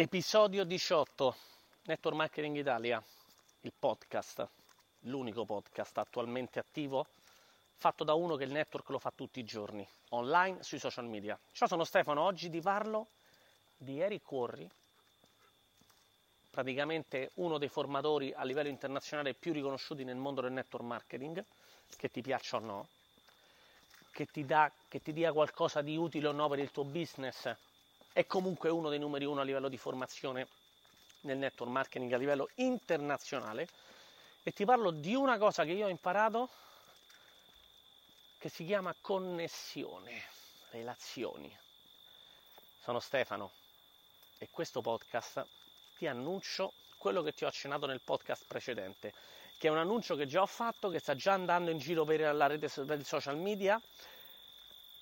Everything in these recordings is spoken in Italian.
Episodio 18, Network Marketing Italia, il podcast, l'unico podcast attualmente attivo fatto da uno che il network lo fa tutti i giorni, online, sui social media. Ciao, sono Stefano, oggi ti parlo di Eric Worry, praticamente uno dei formatori a livello internazionale più riconosciuti nel mondo del network marketing, che ti piaccia o no, che ti, dà, che ti dia qualcosa di utile o no per il tuo business è comunque uno dei numeri uno a livello di formazione nel network marketing a livello internazionale e ti parlo di una cosa che io ho imparato che si chiama connessione, relazioni. Sono Stefano e questo podcast ti annuncio quello che ti ho accennato nel podcast precedente, che è un annuncio che già ho fatto, che sta già andando in giro per la rete per social media,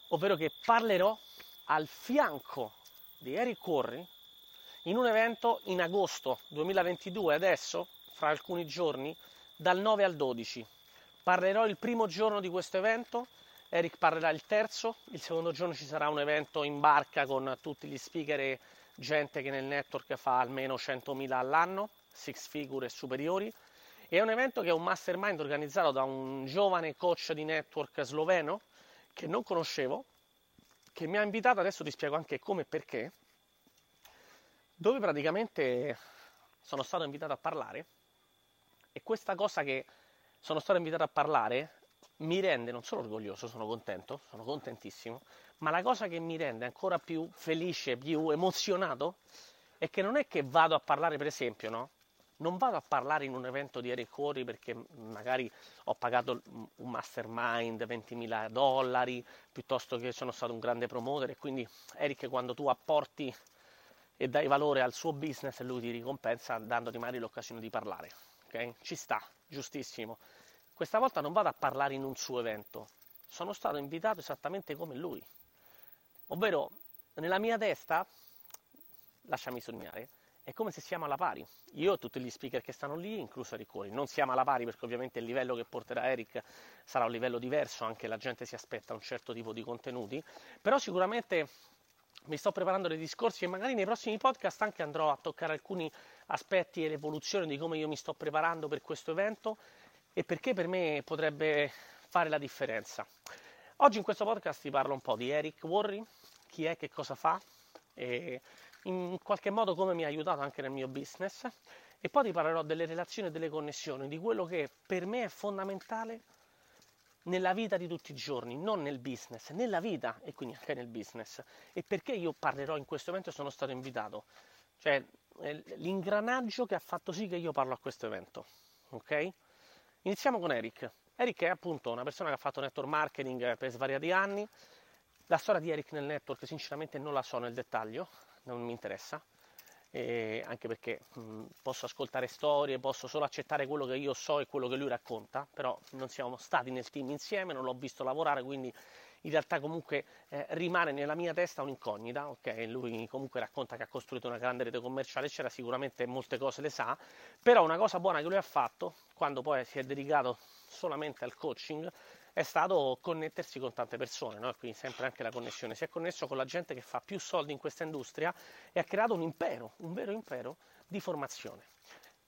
ovvero che parlerò al fianco di Eric Corri in un evento in agosto 2022, adesso, fra alcuni giorni, dal 9 al 12. Parlerò il primo giorno di questo evento, Eric parlerà il terzo, il secondo giorno ci sarà un evento in barca con tutti gli speaker e gente che nel network fa almeno 100.000 all'anno, six figure e superiori. è un evento che è un mastermind organizzato da un giovane coach di network sloveno che non conoscevo, che mi ha invitato, adesso ti spiego anche come e perché, dove praticamente sono stato invitato a parlare e questa cosa che sono stato invitato a parlare mi rende non solo orgoglioso, sono contento, sono contentissimo, ma la cosa che mi rende ancora più felice, più emozionato, è che non è che vado a parlare, per esempio, no? Non vado a parlare in un evento di Eric Corri perché magari ho pagato un mastermind 20.000 dollari piuttosto che sono stato un grande promoter. E quindi Eric quando tu apporti e dai valore al suo business lui ti ricompensa dandoti magari l'occasione di parlare ok? ci sta, giustissimo. Questa volta non vado a parlare in un suo evento. Sono stato invitato esattamente come lui. Ovvero nella mia testa lasciami sognare è come se siamo alla pari. Io e tutti gli speaker che stanno lì, incluso Eric Cori, non siamo alla pari perché ovviamente il livello che porterà Eric sarà un livello diverso, anche la gente si aspetta un certo tipo di contenuti, però sicuramente mi sto preparando dei discorsi e magari nei prossimi podcast anche andrò a toccare alcuni aspetti e l'evoluzione di come io mi sto preparando per questo evento e perché per me potrebbe fare la differenza. Oggi in questo podcast ti parlo un po' di Eric Worry, chi è, che cosa fa e in qualche modo come mi ha aiutato anche nel mio business e poi ti parlerò delle relazioni e delle connessioni, di quello che per me è fondamentale nella vita di tutti i giorni, non nel business, nella vita e quindi anche nel business. E perché io parlerò in questo evento e sono stato invitato? Cioè l'ingranaggio che ha fatto sì che io parlo a questo evento. Ok? Iniziamo con Eric. Eric è appunto una persona che ha fatto network marketing per svariati anni. La storia di Eric nel network sinceramente non la so nel dettaglio, non mi interessa, eh, anche perché mh, posso ascoltare storie, posso solo accettare quello che io so e quello che lui racconta, però non siamo stati nel team insieme, non l'ho visto lavorare, quindi in realtà comunque eh, rimane nella mia testa un'incognita, ok? Lui comunque racconta che ha costruito una grande rete commerciale, eccetera, sicuramente molte cose le sa, però una cosa buona che lui ha fatto, quando poi si è dedicato solamente al coaching, è stato connettersi con tante persone, no? quindi sempre anche la connessione. Si è connesso con la gente che fa più soldi in questa industria e ha creato un impero, un vero impero di formazione.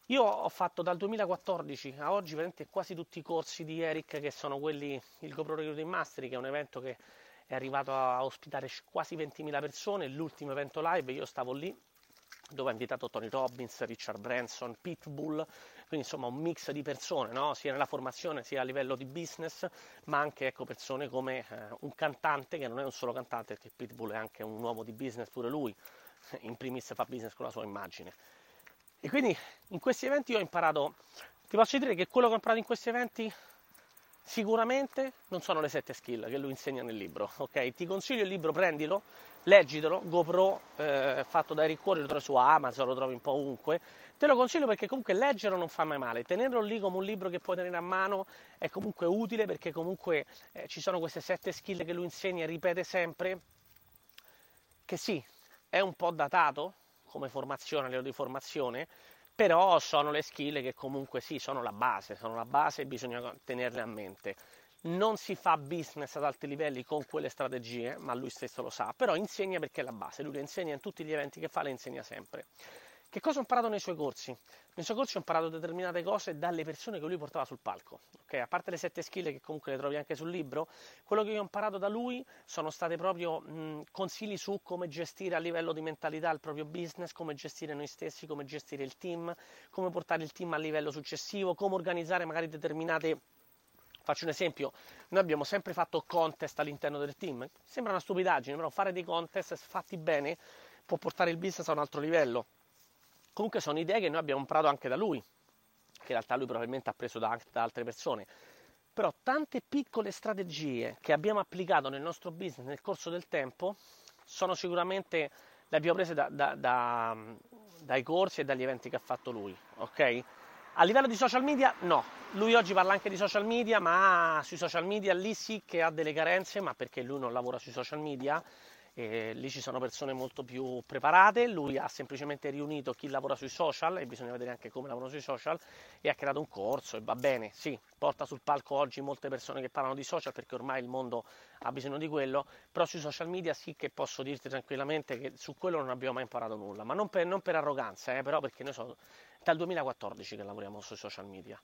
Io ho fatto dal 2014 a oggi quasi tutti i corsi di Eric che sono quelli, il GoPro Recruiting Mastery, che è un evento che è arrivato a ospitare quasi 20.000 persone, l'ultimo evento live, io stavo lì dove ha invitato Tony Robbins, Richard Branson, Pitbull, quindi insomma un mix di persone, no? sia nella formazione sia a livello di business, ma anche ecco, persone come eh, un cantante che non è un solo cantante, perché Pitbull è anche un uomo di business pure lui, in primis fa business con la sua immagine. E quindi in questi eventi ho imparato, ti posso dire che quello che ho imparato in questi eventi sicuramente non sono le sette skill che lui insegna nel libro, ok? Ti consiglio il libro, prendilo, leggitelo, GoPro eh, fatto da Eric lo trovi su Amazon, lo trovi un po' ovunque. Te lo consiglio perché comunque leggerlo non fa mai male, tenerlo lì come un libro che puoi tenere a mano è comunque utile perché comunque eh, ci sono queste sette skill che lui insegna e ripete sempre, che sì, è un po' datato come formazione, a livello di formazione, però sono le skill che comunque sì, sono la base, sono la base e bisogna tenerle a mente. Non si fa business ad alti livelli con quelle strategie, ma lui stesso lo sa, però insegna perché è la base, lui le insegna in tutti gli eventi che fa, le insegna sempre. Che cosa ho imparato nei suoi corsi? Nei suoi corsi ho imparato determinate cose dalle persone che lui portava sul palco. Okay? A parte le sette skill che comunque le trovi anche sul libro, quello che io ho imparato da lui sono stati proprio mh, consigli su come gestire a livello di mentalità il proprio business, come gestire noi stessi, come gestire il team, come portare il team a livello successivo, come organizzare magari determinate Faccio un esempio, noi abbiamo sempre fatto contest all'interno del team, sembra una stupidaggine, però fare dei contest fatti bene può portare il business a un altro livello. Comunque sono idee che noi abbiamo imparato anche da lui, che in realtà lui probabilmente ha preso da, da altre persone. Però tante piccole strategie che abbiamo applicato nel nostro business nel corso del tempo sono sicuramente le abbiamo prese da, da, da, dai corsi e dagli eventi che ha fatto lui, ok? A livello di social media no, lui oggi parla anche di social media, ma sui social media lì sì che ha delle carenze, ma perché lui non lavora sui social media e lì ci sono persone molto più preparate, lui ha semplicemente riunito chi lavora sui social e bisogna vedere anche come lavorano sui social e ha creato un corso e va bene, sì, porta sul palco oggi molte persone che parlano di social perché ormai il mondo ha bisogno di quello, però sui social media sì che posso dirti tranquillamente che su quello non abbiamo mai imparato nulla, ma non per, non per arroganza, eh, però perché noi sono dal 2014 che lavoriamo sui social media.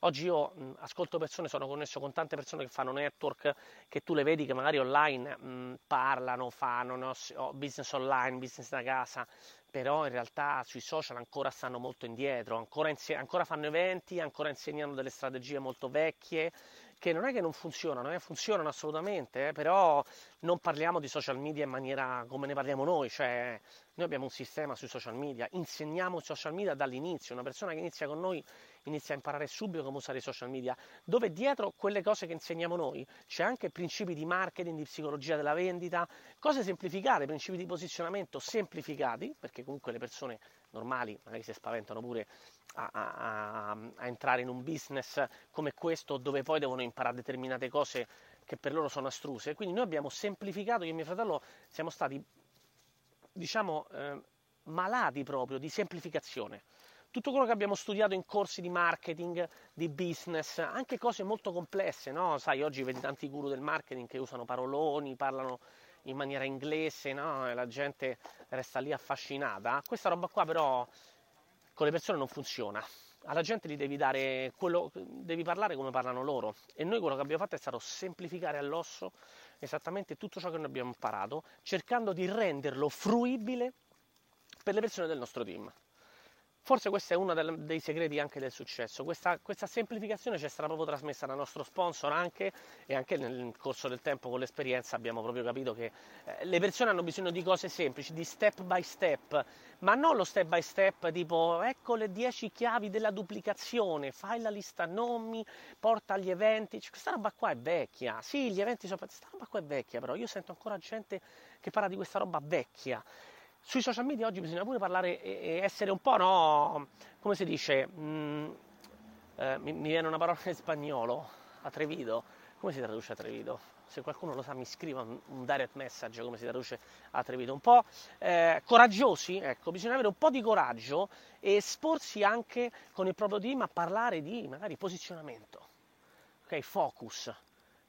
Oggi io mh, ascolto persone, sono connesso con tante persone che fanno network, che tu le vedi che magari online mh, parlano, fanno no, business online, business da casa, però in realtà sui social ancora stanno molto indietro, ancora, inse- ancora fanno eventi, ancora insegnano delle strategie molto vecchie, che non è che non funzionano, eh, funzionano assolutamente, eh, però non parliamo di social media in maniera come ne parliamo noi, cioè noi abbiamo un sistema sui social media, insegniamo i social media dall'inizio, una persona che inizia con noi inizia a imparare subito come usare i social media, dove dietro quelle cose che insegniamo noi c'è anche principi di marketing, di psicologia della vendita, cose semplificate, principi di posizionamento semplificati, perché comunque le persone normali magari si spaventano pure a, a, a entrare in un business come questo dove poi devono imparare determinate cose che per loro sono astruse. Quindi noi abbiamo semplificato, io e mio fratello siamo stati, diciamo, eh, malati proprio di semplificazione tutto quello che abbiamo studiato in corsi di marketing, di business, anche cose molto complesse, no? Sai, oggi vedi tanti guru del marketing che usano paroloni, parlano in maniera inglese, no? La gente resta lì affascinata. Questa roba qua però con le persone non funziona. Alla gente gli devi dare quello, devi parlare come parlano loro. E noi quello che abbiamo fatto è stato semplificare all'osso esattamente tutto ciò che noi abbiamo imparato, cercando di renderlo fruibile per le persone del nostro team. Forse questo è uno dei segreti anche del successo. Questa, questa, semplificazione ci è stata proprio trasmessa dal nostro sponsor anche e anche nel corso del tempo con l'esperienza abbiamo proprio capito che eh, le persone hanno bisogno di cose semplici, di step by step, ma non lo step by step tipo ecco le 10 chiavi della duplicazione, fai la lista nomi, porta agli eventi. Cioè, questa roba qua è vecchia. Sì, gli eventi sono... Questa roba qua è vecchia, però io sento ancora gente che parla di questa roba vecchia sui social media oggi bisogna pure parlare e essere un po', no, come si dice, mm, eh, mi, mi, viene una parola in spagnolo, atrevido, come si traduce atrevido? Se qualcuno lo sa mi scriva un, un direct message come si traduce atrevido, un po' eh, coraggiosi, ecco, bisogna avere un po' di coraggio e esporsi anche con il proprio team a parlare di magari posizionamento, ok, focus,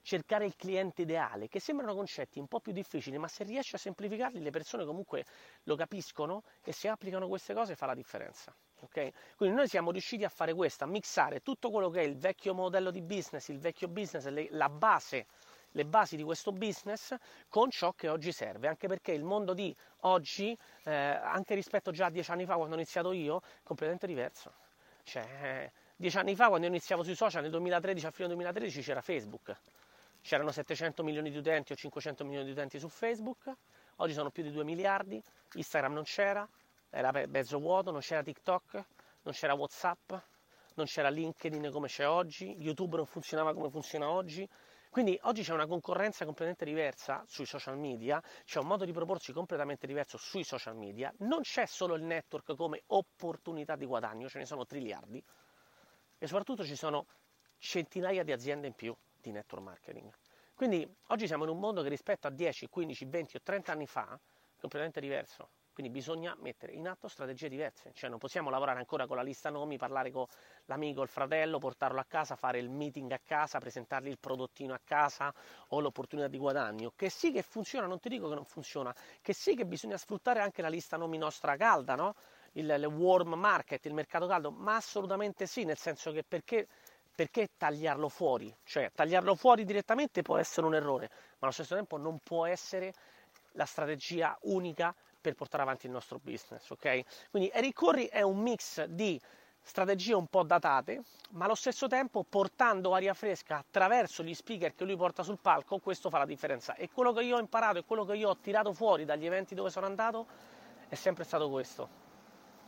cercare il cliente ideale, che sembrano concetti un po' più difficili, ma se riesci a semplificarli le persone comunque lo capiscono e se applicano queste cose fa la differenza. Okay? Quindi noi siamo riusciti a fare questo, a mixare tutto quello che è il vecchio modello di business, il vecchio business, le, la base, le basi di questo business con ciò che oggi serve, anche perché il mondo di oggi, eh, anche rispetto già a dieci anni fa quando ho iniziato io, è completamente diverso. Cioè, dieci anni fa quando io iniziavo sui social, nel 2013, a fine 2013 c'era Facebook c'erano 700 milioni di utenti o 500 milioni di utenti su Facebook, oggi sono più di 2 miliardi, Instagram non c'era, era mezzo vuoto, non c'era TikTok, non c'era Whatsapp, non c'era LinkedIn come c'è oggi, YouTube non funzionava come funziona oggi. Quindi oggi c'è una concorrenza completamente diversa sui social media, c'è un modo di proporsi completamente diverso sui social media, non c'è solo il network come opportunità di guadagno, ce ne sono triliardi. E soprattutto ci sono centinaia di aziende in più di network marketing. Quindi oggi siamo in un mondo che rispetto a 10, 15, 20 o 30 anni fa è completamente diverso. Quindi bisogna mettere in atto strategie diverse, cioè non possiamo lavorare ancora con la lista nomi, parlare con l'amico, il fratello, portarlo a casa, fare il meeting a casa, presentargli il prodottino a casa o l'opportunità di guadagno. Che sì che funziona, non ti dico che non funziona, che sì che bisogna sfruttare anche la lista nomi nostra calda, no? il, il warm market, il mercato caldo, ma assolutamente sì, nel senso che perché perché tagliarlo fuori? Cioè, tagliarlo fuori direttamente può essere un errore, ma allo stesso tempo non può essere la strategia unica per portare avanti il nostro business, ok? Quindi Eric Corri è un mix di strategie un po' datate, ma allo stesso tempo portando aria fresca attraverso gli speaker che lui porta sul palco, questo fa la differenza. E quello che io ho imparato e quello che io ho tirato fuori dagli eventi dove sono andato è sempre stato questo.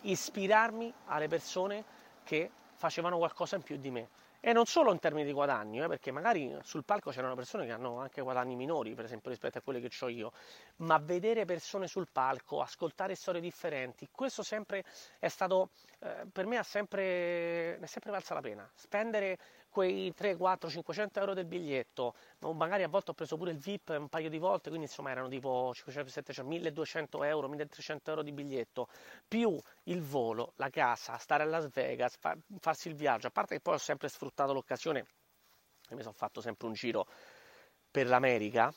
Ispirarmi alle persone che facevano qualcosa in più di me. E non solo in termini di guadagno, eh, perché magari sul palco c'erano persone che hanno anche guadagni minori, per esempio rispetto a quelli che ho io, ma vedere persone sul palco, ascoltare storie differenti, questo sempre è stato, eh, per me sempre, è sempre valsa la pena. Spendere quei 3, 4, 500 euro del biglietto, magari a volte ho preso pure il VIP un paio di volte, quindi insomma erano tipo 500, 700, 1200 euro, 1300 euro di biglietto, più il volo, la casa, stare a Las Vegas, fa, farsi il viaggio, a parte che poi ho sempre sfruttato l'occasione e mi sono fatto sempre un giro per l'America,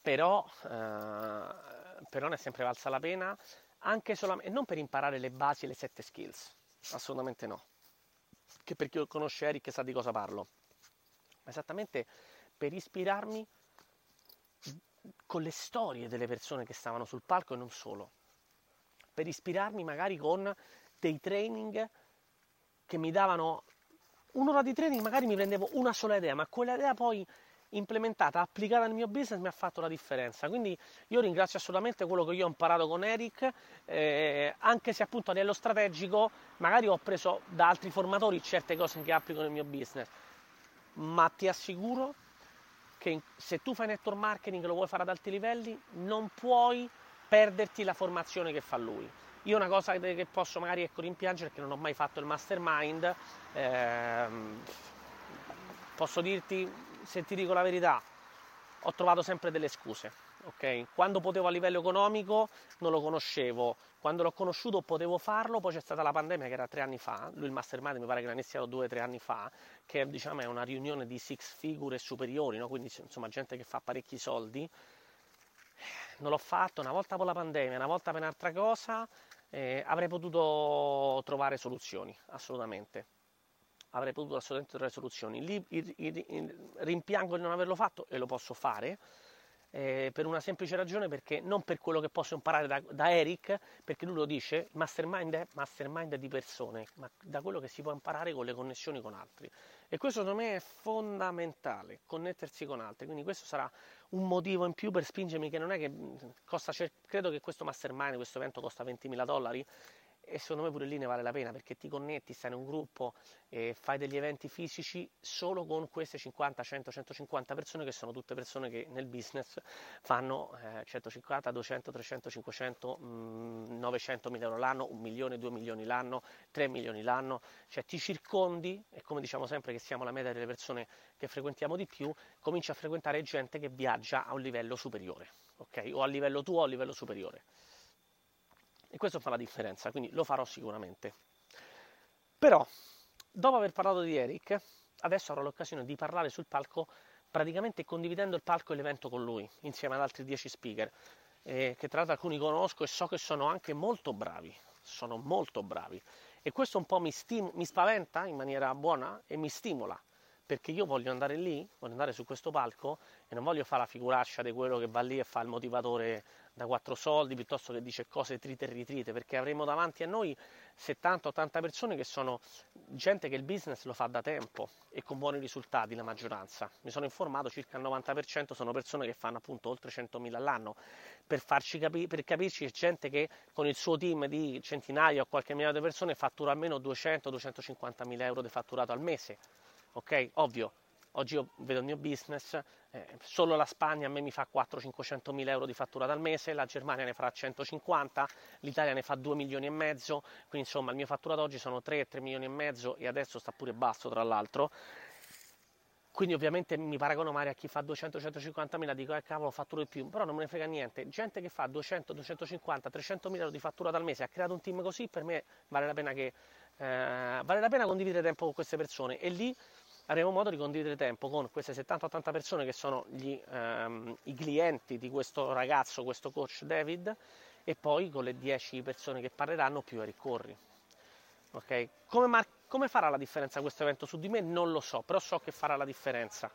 però, eh, però ne è sempre valsa la pena, anche solamente, non per imparare le basi e le sette skills, assolutamente no che per chi conosce Eric sa di cosa parlo, ma esattamente per ispirarmi con le storie delle persone che stavano sul palco e non solo, per ispirarmi magari con dei training che mi davano un'ora di training, magari mi prendevo una sola idea, ma quella idea poi implementata, applicata nel mio business mi ha fatto la differenza. Quindi io ringrazio assolutamente quello che io ho imparato con Eric, eh, anche se appunto a livello strategico magari ho preso da altri formatori certe cose che applico nel mio business, ma ti assicuro che se tu fai network marketing e lo vuoi fare ad alti livelli, non puoi perderti la formazione che fa lui. Io una cosa che posso magari ecco, rimpiangere è che non ho mai fatto il mastermind, eh, posso dirti se ti dico la verità, ho trovato sempre delle scuse. Okay? Quando potevo a livello economico non lo conoscevo, quando l'ho conosciuto potevo farlo, poi c'è stata la pandemia che era tre anni fa, lui il mastermind mi pare che l'ha iniziato due o tre anni fa, che diciamo, è una riunione di six figure superiori, no? quindi insomma gente che fa parecchi soldi. Non l'ho fatto una volta per la pandemia, una volta per un'altra cosa, eh, avrei potuto trovare soluzioni, assolutamente avrei potuto assolutamente trovare soluzioni. Lì il, il, il, rimpiango di non averlo fatto e lo posso fare. Eh, per una semplice ragione perché non per quello che posso imparare da, da Eric perché lui lo dice mastermind è mastermind di persone ma da quello che si può imparare con le connessioni con altri e questo secondo me è fondamentale connettersi con altri quindi questo sarà un motivo in più per spingermi che non è che costa credo che questo mastermind questo evento costa 20.000 dollari e secondo me pure lì ne vale la pena perché ti connetti, stai in un gruppo e fai degli eventi fisici solo con queste 50, 100, 150 persone che sono tutte persone che nel business fanno eh, 150, 200, 300, 500, mh, 900 mila euro l'anno, 1 milione, 2 milioni l'anno, 3 milioni l'anno, cioè ti circondi e come diciamo sempre che siamo la media delle persone che frequentiamo di più, cominci a frequentare gente che viaggia a un livello superiore, ok? O a livello tuo o a livello superiore. E questo fa la differenza, quindi lo farò sicuramente. Però, dopo aver parlato di Eric, adesso avrò l'occasione di parlare sul palco praticamente condividendo il palco e l'evento con lui, insieme ad altri 10 speaker, eh, che tra l'altro alcuni conosco e so che sono anche molto bravi, sono molto bravi. E questo un po' mi, stim- mi spaventa in maniera buona e mi stimola, perché io voglio andare lì, voglio andare su questo palco e non voglio fare la figuraccia di quello che va lì e fa il motivatore da quattro soldi piuttosto che dice cose trite e ritrite, perché avremo davanti a noi 70-80 persone che sono gente che il business lo fa da tempo e con buoni risultati, la maggioranza. Mi sono informato, circa il 90% sono persone che fanno appunto oltre 100.000 all'anno. Per, capi- per capirci c'è gente che con il suo team di centinaia o qualche migliaio di persone fattura almeno 200-250.000 euro di fatturato al mese. Ok? Ovvio, Oggi io vedo il mio business, eh, solo la Spagna a me mi fa 400-500 mila euro di fattura al mese, la Germania ne farà 150, l'Italia ne fa 2 milioni e mezzo, quindi insomma il mio fatturato oggi sono 3-3 milioni e mezzo e adesso sta pure basso tra l'altro. quindi ovviamente mi paragono magari a chi fa 200-150 mila, dico eh cavolo fatturo di più, però non me ne frega niente, gente che fa 200, 250, 300 mila di fattura dal mese ha creato un team così, per me vale la pena, che, eh, vale la pena condividere tempo con queste persone e lì avremo modo di condividere tempo con queste 70-80 persone che sono gli, ehm, i clienti di questo ragazzo, questo coach David e poi con le 10 persone che parleranno più a ricorri. Okay? Come, mar- come farà la differenza questo evento su di me? Non lo so, però so che farà la differenza.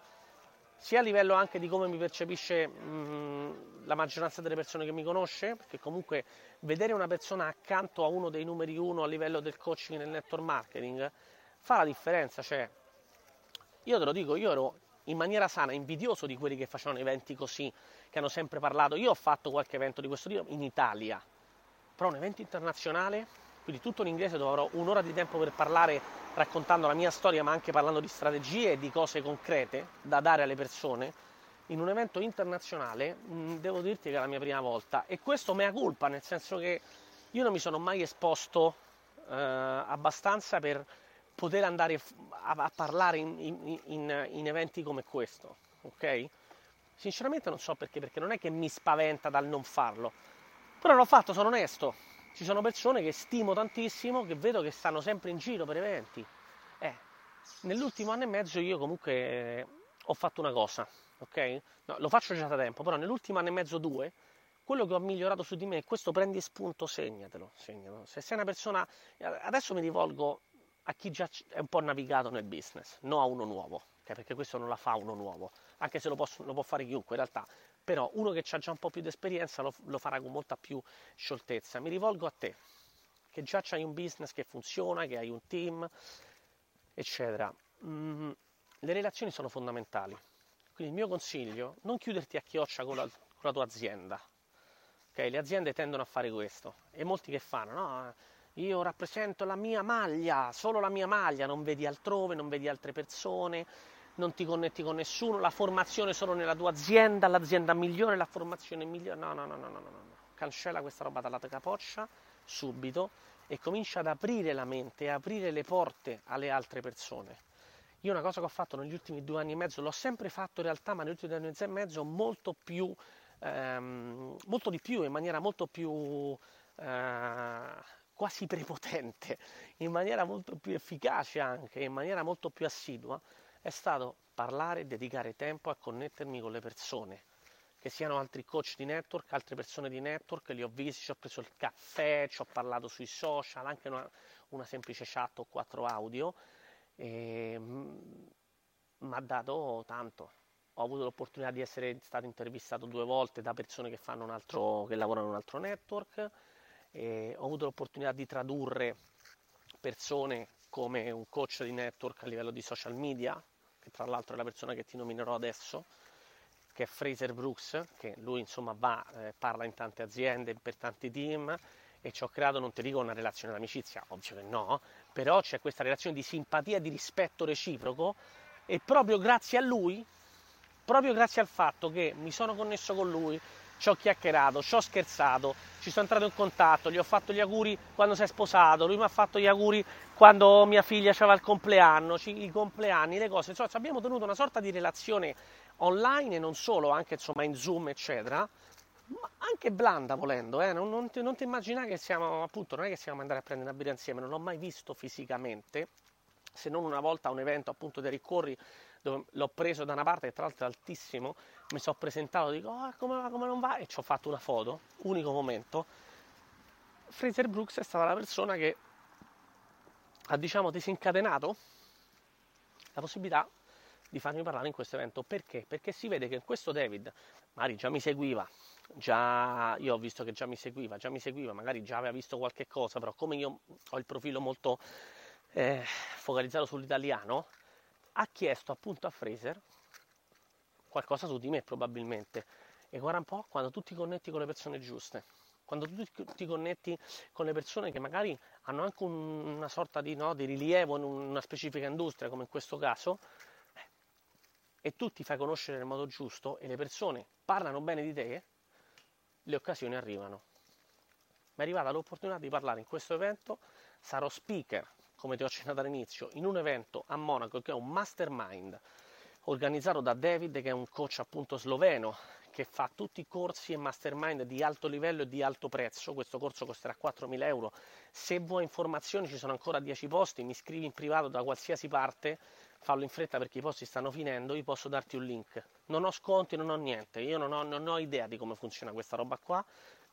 Sia a livello anche di come mi percepisce mh, la maggioranza delle persone che mi conosce, perché comunque vedere una persona accanto a uno dei numeri uno a livello del coaching nel network marketing fa la differenza. Cioè, io te lo dico, io ero in maniera sana invidioso di quelli che facevano eventi così, che hanno sempre parlato. Io ho fatto qualche evento di questo tipo in Italia, però un evento internazionale quindi tutto in inglese dove avrò un'ora di tempo per parlare raccontando la mia storia ma anche parlando di strategie e di cose concrete da dare alle persone in un evento internazionale mh, devo dirti che è la mia prima volta e questo mea culpa nel senso che io non mi sono mai esposto eh, abbastanza per poter andare a, a parlare in, in, in, in, eventi come questo ok? sinceramente non so perché perché non è che mi spaventa dal non farlo però l'ho fatto sono onesto ci sono persone che stimo tantissimo, che vedo che stanno sempre in giro per eventi. Eh, nell'ultimo anno e mezzo io comunque eh, ho fatto una cosa, ok? No, lo faccio già da tempo, però nell'ultimo anno e mezzo, due, quello che ho migliorato su di me questo prendi spunto, segnatelo, segnatelo. Se sei una persona, adesso mi rivolgo a chi già è un po' navigato nel business, non a uno nuovo, okay? perché questo non la fa uno nuovo, anche se lo, posso, lo può fare chiunque in realtà però uno che ha già un po' più di esperienza lo, lo farà con molta più scioltezza. Mi rivolgo a te, che già hai un business che funziona, che hai un team, eccetera. Mm, le relazioni sono fondamentali. Quindi il mio consiglio, non chiuderti a chioccia con la, con la tua azienda. Okay? Le aziende tendono a fare questo e molti che fanno, no? Io rappresento la mia maglia, solo la mia maglia, non vedi altrove, non vedi altre persone, non ti connetti con nessuno, la formazione solo nella tua azienda, l'azienda migliore, la formazione migliore. No, no, no, no, no, no, no. Cancella questa roba dalla capoccia subito e comincia ad aprire la mente, aprire le porte alle altre persone. Io una cosa che ho fatto negli ultimi due anni e mezzo, l'ho sempre fatto in realtà, ma negli ultimi due anni e mezzo molto più, ehm, molto di più, in maniera molto più eh, quasi prepotente, in maniera molto più efficace anche, in maniera molto più assidua, è stato parlare e dedicare tempo a connettermi con le persone, che siano altri coach di network, altre persone di network, li ho visti, ci ho preso il caffè, ci ho parlato sui social, anche una, una semplice chat o quattro audio, mi ha dato tanto. Ho avuto l'opportunità di essere stato intervistato due volte da persone che, altro, che lavorano in un altro network, ho avuto l'opportunità di tradurre persone come un coach di network a livello di social media, che tra l'altro è la persona che ti nominerò adesso, che è Fraser Brooks, che lui insomma va, eh, parla in tante aziende, per tanti team e ci ho creato, non ti dico una relazione d'amicizia, ovvio che no, però c'è questa relazione di simpatia di rispetto reciproco e proprio grazie a lui, proprio grazie al fatto che mi sono connesso con lui, ci ho chiacchierato, ci ho scherzato, ci sono entrato in contatto, gli ho fatto gli auguri quando si è sposato, lui mi ha fatto gli auguri quando mia figlia aveva il compleanno, i compleanni, le cose, insomma abbiamo tenuto una sorta di relazione online e non solo, anche insomma in Zoom eccetera, ma anche blanda volendo, eh? non, non, ti, non ti immaginare che siamo, appunto, non è che siamo andati a prendere una birra insieme, non l'ho mai visto fisicamente, se non una volta a un evento appunto dei ricorri dove l'ho preso da una parte che tra l'altro è altissimo, mi sono presentato, dico oh, come va, come non va e ci ho fatto una foto, unico momento. Fraser Brooks è stata la persona che ha diciamo disincatenato la possibilità di farmi parlare in questo evento. Perché? Perché si vede che questo David, magari già mi seguiva, già io ho visto che già mi seguiva, già mi seguiva, magari già aveva visto qualche cosa, però come io ho il profilo molto eh, focalizzato sull'italiano, ha chiesto appunto a Fraser qualcosa su di me probabilmente. E guarda un po' quando tu ti connetti con le persone giuste, quando tu ti connetti con le persone che magari hanno anche un, una sorta di, no, di, rilievo in una specifica industria, come in questo caso, eh, e tu ti fai conoscere nel modo giusto e le persone parlano bene di te, le occasioni arrivano. Mi è arrivata l'opportunità di parlare in questo evento, sarò speaker, come ti ho accennato all'inizio, in un evento a Monaco che è un mastermind organizzato da David che è un coach appunto sloveno che fa tutti i corsi e mastermind di alto livello e di alto prezzo. Questo corso costerà 4.000 euro. Se vuoi informazioni ci sono ancora 10 posti, mi scrivi in privato da qualsiasi parte, fallo in fretta perché i posti stanno finendo, io posso darti un link. Non ho sconti, non ho niente, io non ho, non ho idea di come funziona questa roba qua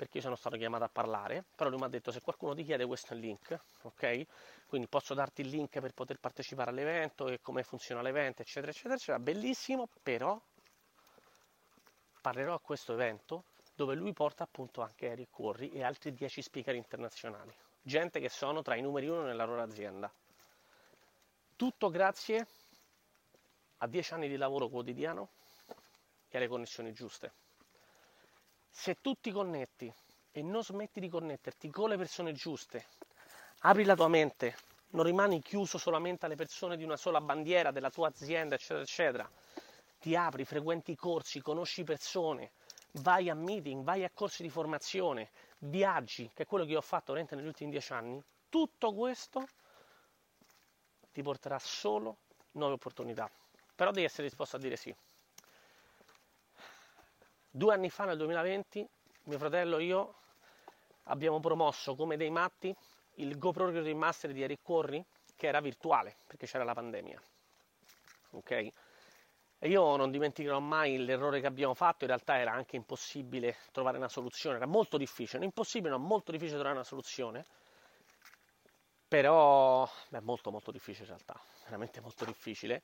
perché io sono stato chiamato a parlare, però lui mi ha detto se qualcuno ti chiede questo è il link, ok? Quindi posso darti il link per poter partecipare all'evento e come funziona l'evento, eccetera, eccetera, eccetera. Bellissimo, però parlerò a questo evento dove lui porta appunto anche Eric Corri e altri 10 speaker internazionali, gente che sono tra i numeri uno nella loro azienda. Tutto grazie a 10 anni di lavoro quotidiano e alle connessioni giuste. Se tu ti connetti e non smetti di connetterti con le persone giuste, apri la tua mente, non rimani chiuso solamente alle persone di una sola bandiera della tua azienda, eccetera, eccetera ti apri, frequenti corsi, conosci persone, vai a meeting, vai a corsi di formazione, viaggi, che è quello che ho fatto veramente negli ultimi dieci anni, tutto questo ti porterà solo nuove opportunità. Però devi essere disposto a dire sì. Due anni fa, nel 2020, mio fratello e io abbiamo promosso come dei matti il GoPro Recruiting Master di Eric Corri, che era virtuale, perché c'era la pandemia. Ok? E io non dimenticherò mai l'errore che abbiamo fatto, in realtà era anche impossibile trovare una soluzione, era molto difficile, non impossibile, ma molto difficile trovare una soluzione, però è molto molto difficile in realtà, veramente molto difficile.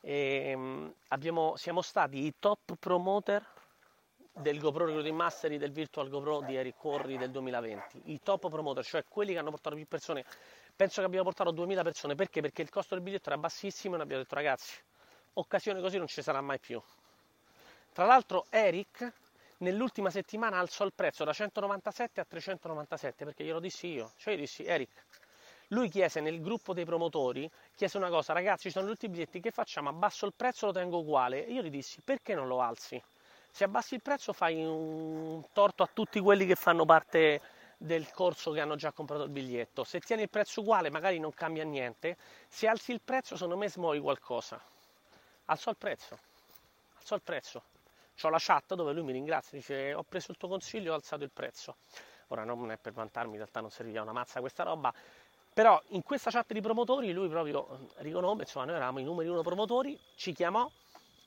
E, um, abbiamo, siamo stati i top promoter del GoPro Recruiting Mastery del Virtual GoPro di Eric Corri del 2020, i top promoter, cioè quelli che hanno portato più persone. Penso che abbiamo portato 2000 persone, perché? Perché il costo del biglietto era bassissimo e abbiamo detto ragazzi, occasione così non ci sarà mai più. Tra l'altro Eric nell'ultima settimana alzò il prezzo da 197 a 397 perché glielo dissi io, cioè io dissi Eric, lui chiese nel gruppo dei promotori, chiese una cosa, ragazzi ci sono tutti i biglietti, che facciamo? Abbasso il prezzo o lo tengo uguale? E io gli dissi, perché non lo alzi? Se abbassi il prezzo fai un torto a tutti quelli che fanno parte del corso che hanno già comprato il biglietto. Se tieni il prezzo uguale magari non cambia niente, se alzi il prezzo secondo me smuovi qualcosa alzò il prezzo, alzò il prezzo. C'ho la chat dove lui mi ringrazia, dice ho preso il tuo consiglio e ho alzato il prezzo. Ora non è per vantarmi, in realtà non serviva una mazza questa roba, però in questa chat di promotori lui proprio riconobbe, insomma noi eravamo i numeri uno promotori, ci chiamò,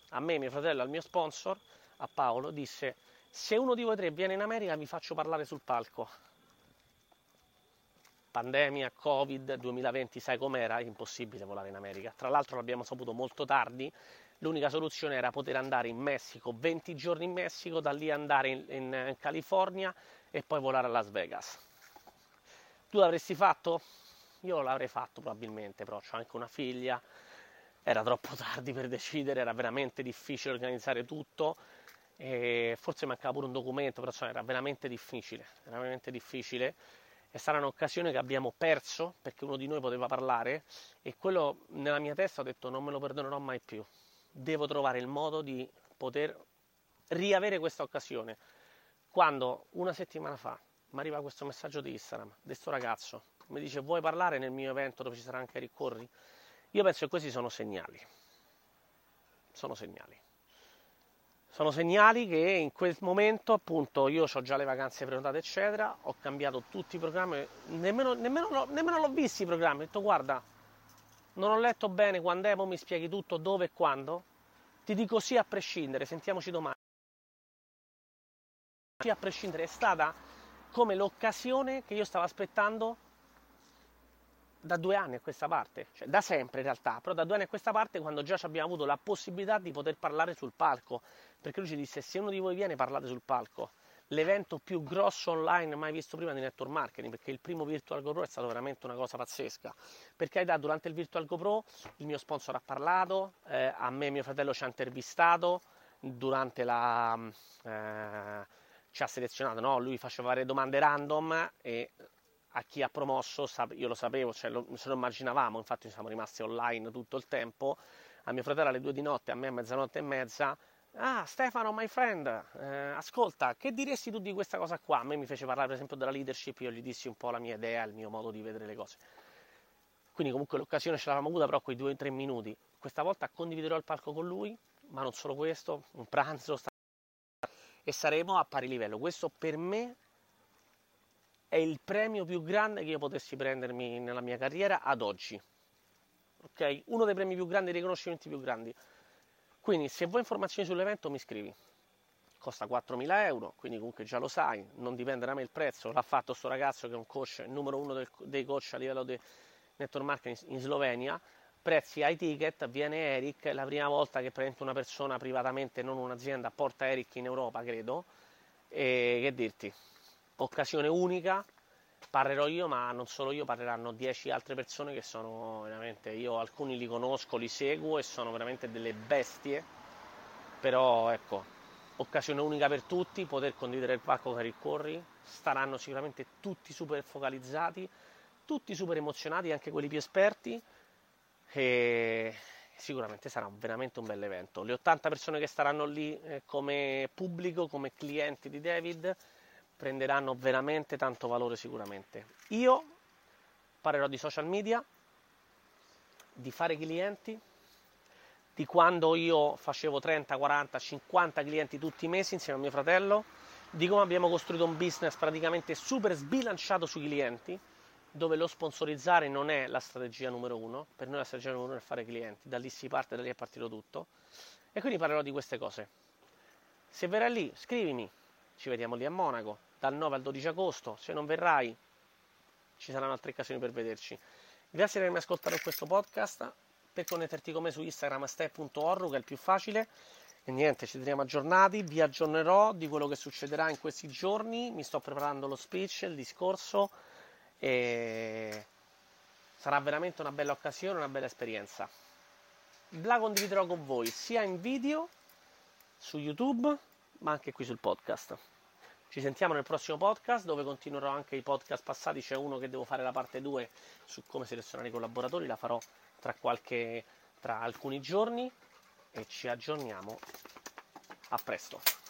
a me, mio fratello, al mio sponsor, a Paolo, disse se uno di voi tre viene in America vi faccio parlare sul palco pandemia, Covid, 2020, sai com'era? Impossibile volare in America. Tra l'altro l'abbiamo saputo molto tardi, l'unica soluzione era poter andare in Messico, 20 giorni in Messico, da lì andare in, in California e poi volare a Las Vegas. Tu l'avresti fatto? Io l'avrei fatto probabilmente, però ho anche una figlia, era troppo tardi per decidere, era veramente difficile organizzare tutto e forse mancava pure un documento, però era veramente difficile, era veramente difficile è stata un'occasione che abbiamo perso perché uno di noi poteva parlare e quello nella mia testa ho detto non me lo perdonerò mai più. Devo trovare il modo di poter riavere questa occasione. Quando una settimana fa mi arriva questo messaggio di Instagram di questo ragazzo, mi dice vuoi parlare nel mio evento dove ci sarà anche Ricorri? Io penso che questi sono segnali. Sono segnali sono segnali che in quel momento appunto io ho già le vacanze prenotate eccetera, ho cambiato tutti i programmi, nemmeno, nemmeno, nemmeno l'ho visto i programmi, ho detto guarda, non ho letto bene quando è, mi spieghi tutto dove e quando, ti dico sì a prescindere, sentiamoci domani. Sì a prescindere, è stata come l'occasione che io stavo aspettando da due anni a questa parte, cioè da sempre in realtà, però da due anni a questa parte quando già abbiamo avuto la possibilità di poter parlare sul palco, perché lui ci disse se uno di voi viene parlate sul palco, l'evento più grosso online mai visto prima di network marketing, perché il primo Virtual GoPro è stato veramente una cosa pazzesca, perché durante il Virtual GoPro il mio sponsor ha parlato, eh, a me mio fratello ci ha intervistato, durante la... Eh, ci ha selezionato, no? lui faceva varie domande random e a chi ha promosso, io lo sapevo, cioè lo, ce lo immaginavamo, infatti siamo rimasti online tutto il tempo, a mio fratello alle due di notte, a me a mezzanotte e mezza, ah Stefano, my friend, eh, ascolta, che diresti tu di questa cosa qua? A me mi fece parlare per esempio della leadership, io gli dissi un po' la mia idea, il mio modo di vedere le cose. quindi comunque l'occasione ce l'avevamo avuta però quei due o tre minuti. Questa volta condividerò il palco con lui, ma non solo questo, un pranzo e saremo a pari livello. Questo per me è il premio più grande che io potessi prendermi nella mia carriera ad oggi. Ok? Uno dei premi più grandi, dei riconoscimenti più grandi. Quindi se vuoi informazioni sull'evento mi scrivi. Costa 4.000 euro, quindi comunque già lo sai, non dipende da me il prezzo, l'ha fatto sto ragazzo che è un coach, il numero uno del, dei coach a livello di network marketing in Slovenia, prezzi ai ticket, viene Eric, la prima volta che presenta una persona privatamente, non un'azienda, porta Eric in Europa, credo, e che dirti, occasione unica, parlerò io, ma non solo io, parleranno 10 altre persone che sono veramente, io alcuni li conosco, li seguo e sono veramente delle bestie, però ecco, occasione unica per tutti, poter condividere il palco con Eric Corri, staranno sicuramente tutti super focalizzati, tutti super emozionati, anche quelli più esperti, e sicuramente sarà veramente un bel evento. Le 80 persone che staranno lì eh, come pubblico, come clienti di David, prenderanno veramente tanto valore sicuramente. Io parlerò di social media, di fare clienti, di quando io facevo 30, 40, 50 clienti tutti i mesi insieme a mio fratello, di come abbiamo costruito un business praticamente super sbilanciato sui clienti, dove lo sponsorizzare non è la strategia numero uno, per noi la strategia numero uno è fare clienti, da lì si parte, da lì è partito tutto. E quindi parlerò di queste cose. Se verrai lì, scrivimi, ci vediamo lì a Monaco, dal 9 al 12 agosto, se non verrai ci saranno altre occasioni per vederci. Grazie di avermi ascoltato questo podcast, per connetterti con me su Instagram step.org che è il più facile. E niente, ci teniamo aggiornati, vi aggiornerò di quello che succederà in questi giorni, mi sto preparando lo speech, il discorso e sarà veramente una bella occasione, una bella esperienza. La condividerò con voi sia in video su YouTube ma anche qui sul podcast. Ci sentiamo nel prossimo podcast dove continuerò anche i podcast passati, c'è uno che devo fare la parte 2 su come selezionare i collaboratori, la farò tra, qualche, tra alcuni giorni e ci aggiorniamo. A presto.